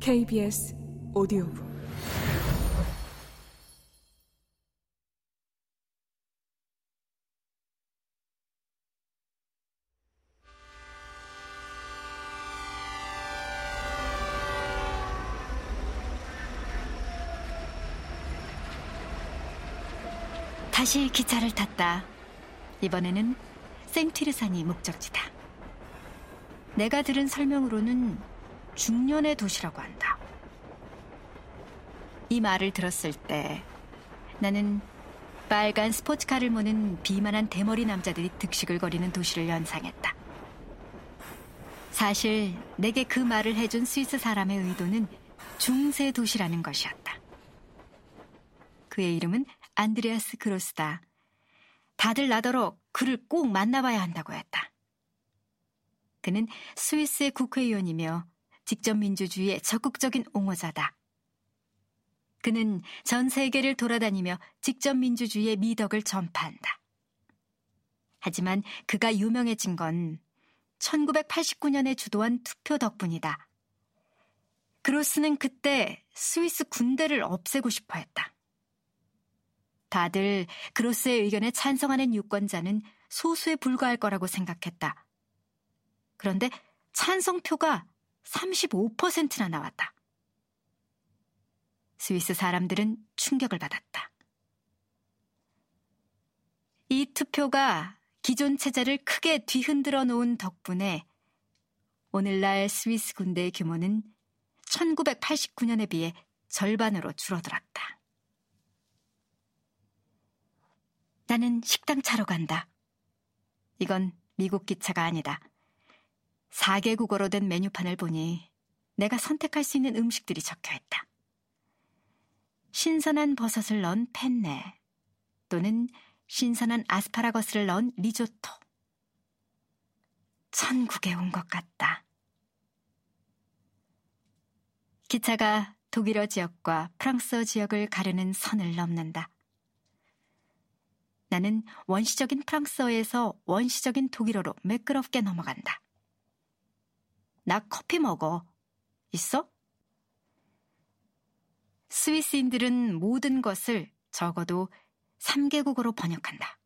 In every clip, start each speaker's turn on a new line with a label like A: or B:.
A: KBS 오디오북
B: 다시 기차를 탔다. 이번에는 생티르산이 목적지다. 내가 들은 설명으로는 중년의 도시라고 한다. 이 말을 들었을 때 나는 빨간 스포츠카를 모는 비만한 대머리 남자들이 득식을 거리는 도시를 연상했다. 사실 내게 그 말을 해준 스위스 사람의 의도는 중세 도시라는 것이었다. 그의 이름은 안드레아스 그로스다. 다들 나더러 그를 꼭 만나봐야 한다고 했다. 그는 스위스의 국회의원이며 직접 민주주의의 적극적인 옹호자다. 그는 전 세계를 돌아다니며 직접 민주주의의 미덕을 전파한다. 하지만 그가 유명해진 건 1989년에 주도한 투표 덕분이다. 그로스는 그때 스위스 군대를 없애고 싶어 했다. 다들 그로스의 의견에 찬성하는 유권자는 소수에 불과할 거라고 생각했다. 그런데 찬성표가 35%나 나왔다. 스위스 사람들은 충격을 받았다. 이 투표가 기존 체제를 크게 뒤흔들어 놓은 덕분에 오늘날 스위스 군대의 규모는 1989년에 비해 절반으로 줄어들었다. 나는 식당 차로 간다. 이건 미국 기차가 아니다. 4개 국어로 된 메뉴판을 보니 내가 선택할 수 있는 음식들이 적혀 있다. 신선한 버섯을 넣은 펜네 또는 신선한 아스파라거스를 넣은 리조토. 천국에 온 것 같다. 기차가 독일어 지역과 프랑스어 지역을 가르는 선을 넘는다. 나는 원시적인 프랑스어에서 원시적인 독일어로 매끄럽게 넘어간다. 나 커피 먹어. 있어? 스위스인들은 모든 것을 적어도 3개국어로 번역한다.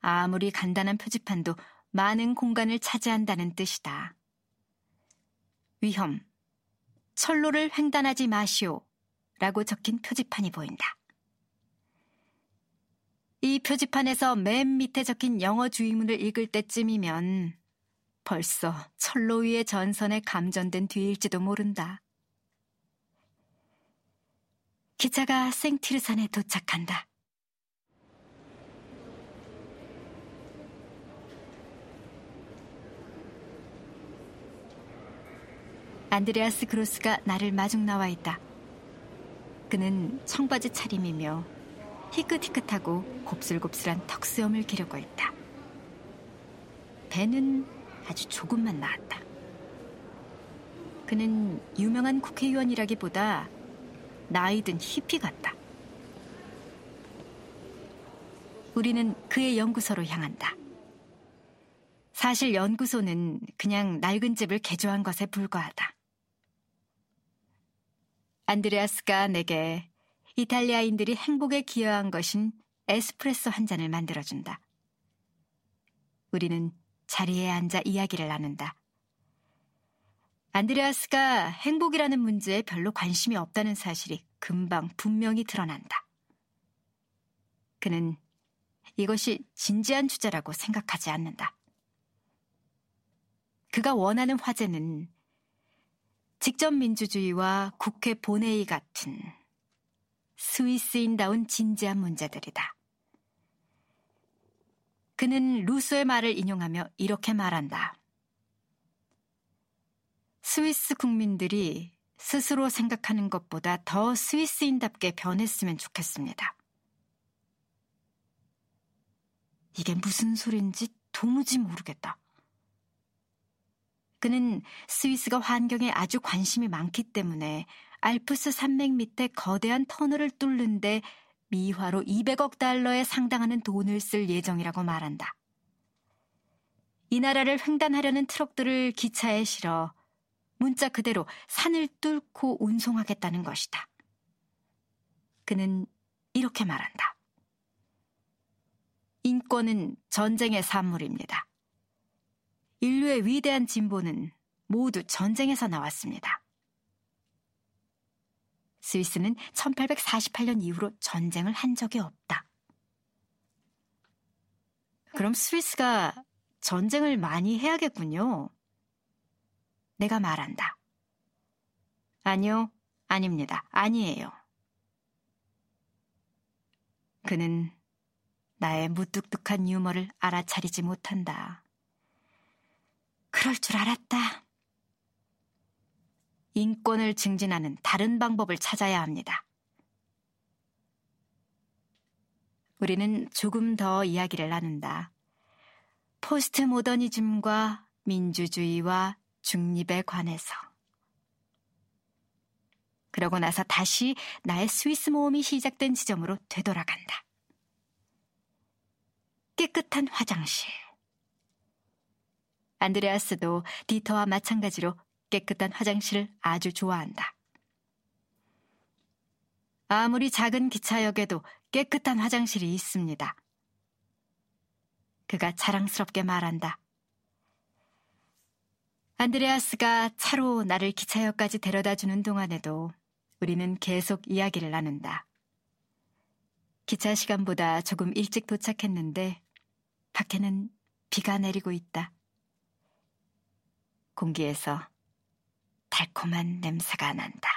B: 아무리 간단한 표지판도 많은 공간을 차지한다는 뜻이다. 위험, 철로를 횡단하지 마시오 라고 적힌 표지판이 보인다. 이 표지판에서 맨 밑에 적힌 영어 주의문을 읽을 때쯤이면 벌써 철로 위의 전선에 감전된 뒤일지도 모른다. 기차가 생티르산에 도착한다. 안드레아스 그로스가 나를 마중 나와 있다. 그는 청바지 차림이며 희끗희끗하고 곱슬곱슬한 턱수염을 기르고 있다. 배는 아주 조금만 나왔다. 그는 유명한 국회의원이라기보다 나이든 히피 같다. 우리는 그의 연구소로 향한다. 사실 연구소는 그냥 낡은 집을 개조한 것에 불과하다. 안드레아스가 내게 이탈리아인들이 행복에 기여한 것인 에스프레소 한 잔을 만들어준다. 우리는 자리에 앉아 이야기를 나눈다. 안드레아스가 행복이라는 문제에 별로 관심이 없다는 사실이 금방 분명히 드러난다. 그는 이것이 진지한 주제라고 생각하지 않는다. 그가 원하는 화제는 직접 민주주의와 국회 본회의 같은 스위스인다운 진지한 문제들이다. 그는 루소의 말을 인용하며 이렇게 말한다. 스위스 국민들이 스스로 생각하는 것보다 더 스위스인답게 변했으면 좋겠습니다. 이게 무슨 소린지 도무지 모르겠다. 그는 스위스가 환경에 아주 관심이 많기 때문에 알프스 산맥 밑에 거대한 터널을 뚫는데 미화로 200억 달러에 상당하는 돈을 쓸 예정이라고 말한다. 이 나라를 횡단하려는 트럭들을 기차에 실어 문자 그대로 산을 뚫고 운송하겠다는 것이다. 그는 이렇게 말한다. 인권은 전쟁의 산물입니다. 인류의 위대한 진보는 모두 전쟁에서 나왔습니다. 스위스는 1848년 이후로 전쟁을 한 적이 없다. 그럼 스위스가 전쟁을 많이 해야겠군요. 내가 말한다. 아니요, 아닙니다. 아니에요. 그는 나의 무뚝뚝한 유머를 알아차리지 못한다. 그럴 줄 알았다. 인권을 증진하는 다른 방법을 찾아야 합니다. 우리는 조금 더 이야기를 나눈다. 포스트 모더니즘과 민주주의와 중립에 관해서. 그러고 나서 다시 나의 스위스 모험이 시작된 지점으로 되돌아간다. 깨끗한 화장실. 안드레아스도 디터와 마찬가지로 깨끗한 화장실을 아주 좋아한다. 아무리 작은 기차역에도 깨끗한 화장실이 있습니다. 그가 자랑스럽게 말한다. 안드레아스가 차로 나를 기차역까지 데려다 주는 동안에도 우리는 계속 이야기를 나눈다. 기차 시간보다 조금 일찍 도착했는데 밖에는 비가 내리고 있다. 공기에서 달콤한 냄새가 난다.